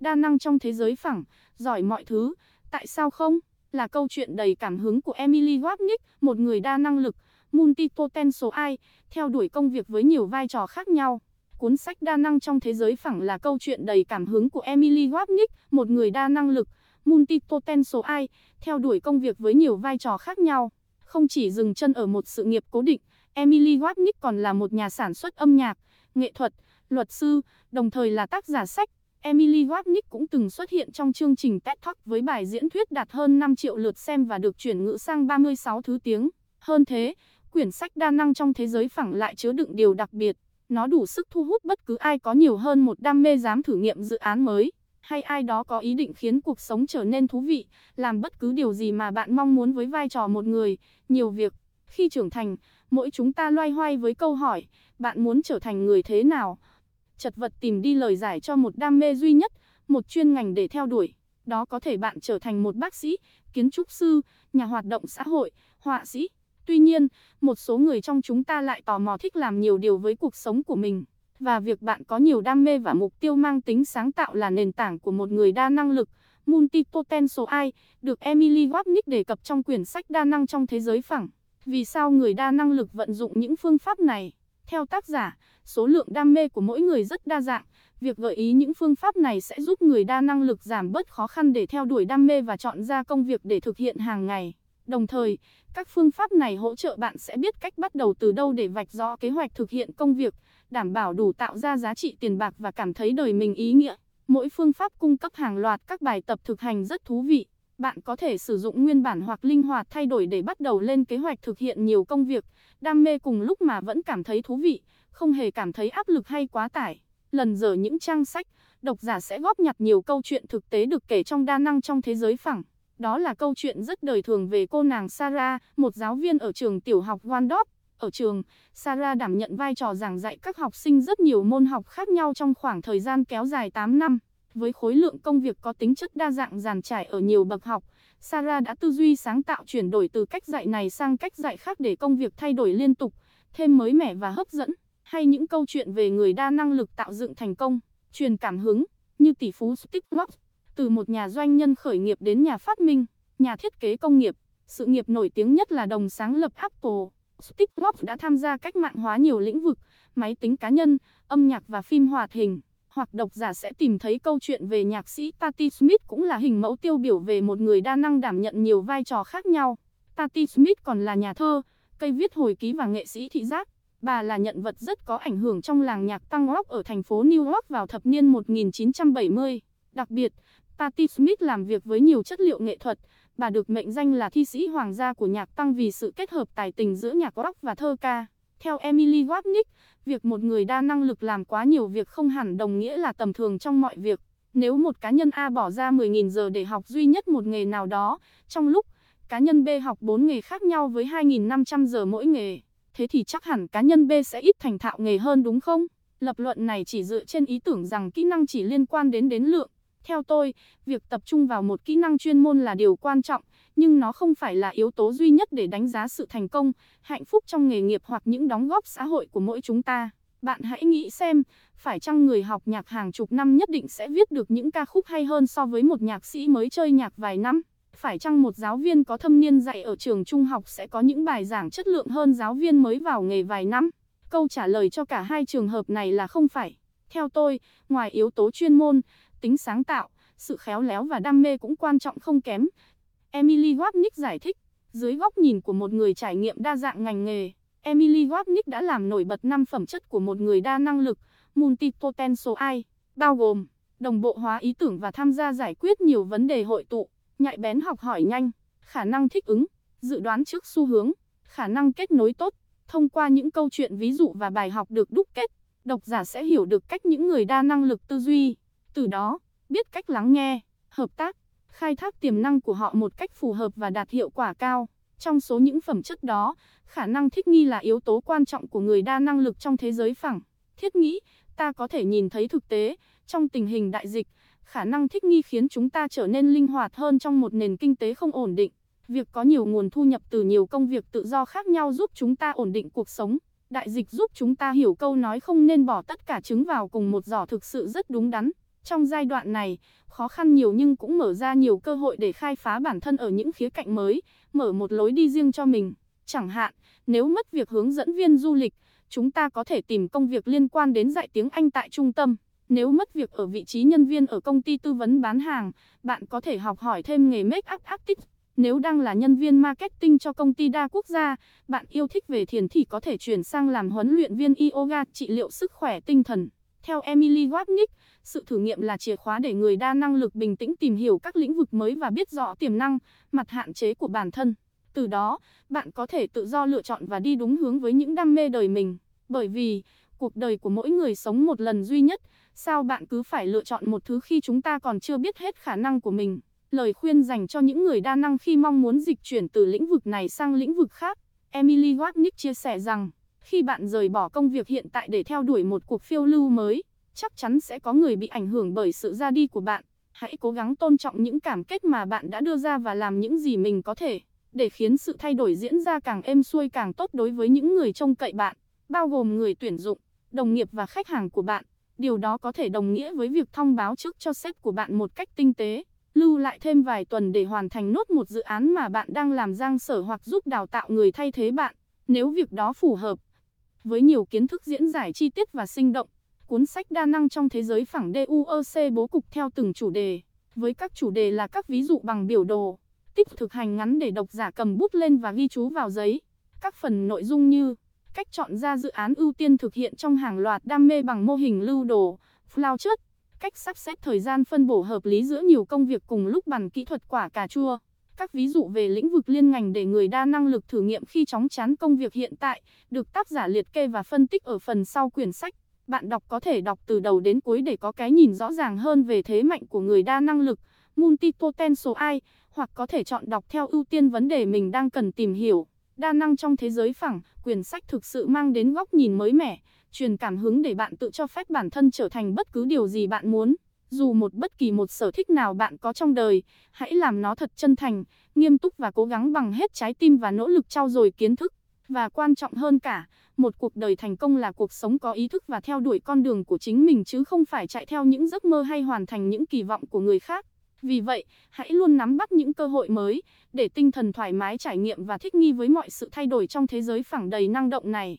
Đa năng trong thế giới phẳng, giỏi mọi thứ, tại sao không? Là câu chuyện đầy cảm hứng của Emily Wapnick, một người đa năng lực, multipotential ai, theo đuổi công việc với nhiều vai trò khác nhau. Cuốn sách Đa năng trong thế giới phẳng là câu chuyện đầy cảm hứng của Emily Wapnick, một người đa năng lực, multipotential ai, theo đuổi công việc với nhiều vai trò khác nhau. Không chỉ dừng chân ở một sự nghiệp cố định, Emily Wapnick còn là một nhà sản xuất âm nhạc, nghệ thuật, luật sư, đồng thời là tác giả sách. Emily Wapnick cũng từng xuất hiện trong chương trình TED Talk với bài diễn thuyết đạt hơn 5 triệu lượt xem và được chuyển ngữ sang 36 thứ tiếng. Hơn thế, quyển sách đa năng trong thế giới phẳng lại chứa đựng điều đặc biệt. Nó đủ sức thu hút bất cứ ai có nhiều hơn một đam mê dám thử nghiệm dự án mới, hay ai đó có ý định khiến cuộc sống trở nên thú vị, làm bất cứ điều gì mà bạn mong muốn với vai trò một người, nhiều việc. Khi trưởng thành, mỗi chúng ta loay hoay với câu hỏi, bạn muốn trở thành người thế nào? Chật vật tìm đi lời giải cho một đam mê duy nhất, một chuyên ngành để theo đuổi. Đó có thể bạn trở thành một bác sĩ, kiến trúc sư, nhà hoạt động xã hội, họa sĩ. Tuy nhiên, một số người trong chúng ta lại tò mò thích làm nhiều điều với cuộc sống của mình. Và việc bạn có nhiều đam mê và mục tiêu mang tính sáng tạo là nền tảng của một người đa năng lực, multipotential ai, được Emily Wapnick đề cập trong quyển sách Đa năng trong thế giới phẳng. Vì sao người đa năng lực vận dụng những phương pháp này? Theo tác giả, số lượng đam mê của mỗi người rất đa dạng. Việc gợi ý những phương pháp này sẽ giúp người đa năng lực giảm bớt khó khăn để theo đuổi đam mê và chọn ra công việc để thực hiện hàng ngày. Đồng thời, các phương pháp này hỗ trợ bạn sẽ biết cách bắt đầu từ đâu để vạch rõ kế hoạch thực hiện công việc, đảm bảo đủ tạo ra giá trị tiền bạc và cảm thấy đời mình ý nghĩa. Mỗi phương pháp cung cấp hàng loạt các bài tập thực hành rất thú vị. Bạn có thể sử dụng nguyên bản hoặc linh hoạt thay đổi để bắt đầu lên kế hoạch thực hiện nhiều công việc, đam mê cùng lúc mà vẫn cảm thấy thú vị, không hề cảm thấy áp lực hay quá tải. Lần dở những trang sách, độc giả sẽ góp nhặt nhiều câu chuyện thực tế được kể trong đa năng trong thế giới phẳng. Đó là câu chuyện rất đời thường về cô nàng Sarah, một giáo viên ở trường tiểu học Waldorf. Ở trường, Sarah đảm nhận vai trò giảng dạy các học sinh rất nhiều môn học khác nhau trong khoảng thời gian kéo dài 8 năm. Với khối lượng công việc có tính chất đa dạng giàn trải ở nhiều bậc học, Sarah đã tư duy sáng tạo chuyển đổi từ cách dạy này sang cách dạy khác để công việc thay đổi liên tục, thêm mới mẻ và hấp dẫn. Hay những câu chuyện về người đa năng lực tạo dựng thành công, truyền cảm hứng, như tỷ phú Steve Jobs, từ một nhà doanh nhân khởi nghiệp đến nhà phát minh, nhà thiết kế công nghiệp, sự nghiệp nổi tiếng nhất là đồng sáng lập Apple. Steve Jobs đã tham gia cách mạng hóa nhiều lĩnh vực, máy tính cá nhân, âm nhạc và phim hoạt hình. Hoặc độc giả sẽ tìm thấy câu chuyện về nhạc sĩ Patti Smith cũng là hình mẫu tiêu biểu về một người đa năng đảm nhận nhiều vai trò khác nhau. Patti Smith còn là nhà thơ, cây viết hồi ký và nghệ sĩ thị giác. Bà là nhận vật rất có ảnh hưởng trong làng nhạc tăng rock ở thành phố New York vào thập niên 1970. Đặc biệt, Patti Smith làm việc với nhiều chất liệu nghệ thuật, bà được mệnh danh là thi sĩ hoàng gia của nhạc tăng vì sự kết hợp tài tình giữa nhạc rock và thơ ca. Theo Emily Wapnick, việc một người đa năng lực làm quá nhiều việc không hẳn đồng nghĩa là tầm thường trong mọi việc. Nếu một cá nhân A bỏ ra 10.000 giờ để học duy nhất một nghề nào đó, trong lúc cá nhân B học 4 nghề khác nhau với 2.500 giờ mỗi nghề, thế thì chắc hẳn cá nhân B sẽ ít thành thạo nghề hơn đúng không? Lập luận này chỉ dựa trên ý tưởng rằng kỹ năng chỉ liên quan đến đến lượng, theo tôi, việc tập trung vào một kỹ năng chuyên môn là điều quan trọng, nhưng nó không phải là yếu tố duy nhất để đánh giá sự thành công, hạnh phúc trong nghề nghiệp hoặc những đóng góp xã hội của mỗi chúng ta. Bạn hãy nghĩ xem, phải chăng người học nhạc hàng chục năm nhất định sẽ viết được những ca khúc hay hơn so với một nhạc sĩ mới chơi nhạc vài năm? Phải chăng một giáo viên có thâm niên dạy ở trường trung học sẽ có những bài giảng chất lượng hơn giáo viên mới vào nghề vài năm? Câu trả lời cho cả hai trường hợp này là không phải. Theo tôi, ngoài yếu tố chuyên môn, tính sáng tạo, sự khéo léo và đam mê cũng quan trọng không kém. Emily Wapnick giải thích, dưới góc nhìn của một người trải nghiệm đa dạng ngành nghề, Emily Wapnick đã làm nổi bật năm phẩm chất của một người đa năng lực, multipotential ai, bao gồm đồng bộ hóa ý tưởng và tham gia giải quyết nhiều vấn đề hội tụ, nhạy bén học hỏi nhanh, khả năng thích ứng, dự đoán trước xu hướng, khả năng kết nối tốt. Thông qua những câu chuyện ví dụ và bài học được đúc kết, độc giả sẽ hiểu được cách những người đa năng lực tư duy, từ đó, biết cách lắng nghe, hợp tác, khai thác tiềm năng của họ một cách phù hợp và đạt hiệu quả cao. Trong số những phẩm chất đó, khả năng thích nghi là yếu tố quan trọng của người đa năng lực trong thế giới phẳng. Thiết nghĩ, ta có thể nhìn thấy thực tế, trong tình hình đại dịch, khả năng thích nghi khiến chúng ta trở nên linh hoạt hơn trong một nền kinh tế không ổn định. Việc có nhiều nguồn thu nhập từ nhiều công việc tự do khác nhau giúp chúng ta ổn định cuộc sống. Đại dịch giúp chúng ta hiểu câu nói không nên bỏ tất cả trứng vào cùng một giỏ thực sự rất đúng đắn. Trong giai đoạn này, khó khăn nhiều nhưng cũng mở ra nhiều cơ hội để khai phá bản thân ở những khía cạnh mới, mở một lối đi riêng cho mình. Chẳng hạn, nếu mất việc hướng dẫn viên du lịch, chúng ta có thể tìm công việc liên quan đến dạy tiếng Anh tại trung tâm. Nếu mất việc ở vị trí nhân viên ở công ty tư vấn bán hàng, bạn có thể học hỏi thêm nghề make up artist. Nếu đang là nhân viên marketing cho công ty đa quốc gia, bạn yêu thích về thiền thì có thể chuyển sang làm huấn luyện viên yoga trị liệu sức khỏe tinh thần. Theo Emily Wapnick, sự thử nghiệm là chìa khóa để người đa năng lực bình tĩnh tìm hiểu các lĩnh vực mới và biết rõ tiềm năng, mặt hạn chế của bản thân. Từ đó, bạn có thể tự do lựa chọn và đi đúng hướng với những đam mê đời mình. Bởi vì, cuộc đời của mỗi người sống một lần duy nhất, sao bạn cứ phải lựa chọn một thứ khi chúng ta còn chưa biết hết khả năng của mình. Lời khuyên dành cho những người đa năng khi mong muốn dịch chuyển từ lĩnh vực này sang lĩnh vực khác. Emily Wapnick chia sẻ rằng, khi bạn rời bỏ công việc hiện tại để theo đuổi một cuộc phiêu lưu mới, chắc chắn sẽ có người bị ảnh hưởng bởi sự ra đi của bạn. Hãy cố gắng tôn trọng những cảm kết mà bạn đã đưa ra và làm những gì mình có thể để khiến sự thay đổi diễn ra càng êm xuôi càng tốt đối với những người trông cậy bạn, bao gồm người tuyển dụng, đồng nghiệp và khách hàng của bạn. Điều đó có thể đồng nghĩa với việc thông báo trước cho sếp của bạn một cách tinh tế, lưu lại thêm vài tuần để hoàn thành nốt một dự án mà bạn đang làm giang sở hoặc giúp đào tạo người thay thế bạn, nếu việc đó phù hợp. Với nhiều kiến thức diễn giải chi tiết và sinh động, cuốn sách đa năng trong thế giới phẳng DUEC bố cục theo từng chủ đề, với các chủ đề là các ví dụ bằng biểu đồ, tích thực hành ngắn để độc giả cầm bút lên và ghi chú vào giấy. Các phần nội dung như cách chọn ra dự án ưu tiên thực hiện trong hàng loạt đam mê bằng mô hình lưu đồ, flowchart, cách sắp xếp thời gian phân bổ hợp lý giữa nhiều công việc cùng lúc bằng kỹ thuật quả cà chua. Các ví dụ về lĩnh vực liên ngành để người đa năng lực thử nghiệm khi chóng chán công việc hiện tại, được tác giả liệt kê và phân tích ở phần sau quyển sách. Bạn đọc có thể đọc từ đầu đến cuối để có cái nhìn rõ ràng hơn về thế mạnh của người đa năng lực, multipotential ai? hoặc có thể chọn đọc theo ưu tiên vấn đề mình đang cần tìm hiểu. Đa năng trong thế giới phẳng, quyển sách thực sự mang đến góc nhìn mới mẻ, truyền cảm hứng để bạn tự cho phép bản thân trở thành bất cứ điều gì bạn muốn. Dù một bất kỳ một sở thích nào bạn có trong đời, hãy làm nó thật chân thành, nghiêm túc và cố gắng bằng hết trái tim và nỗ lực trau dồi kiến thức. Và quan trọng hơn cả, một cuộc đời thành công là cuộc sống có ý thức và theo đuổi con đường của chính mình chứ không phải chạy theo những giấc mơ hay hoàn thành những kỳ vọng của người khác. Vì vậy, hãy luôn nắm bắt những cơ hội mới, để tinh thần thoải mái trải nghiệm và thích nghi với mọi sự thay đổi trong thế giới phẳng đầy năng động này.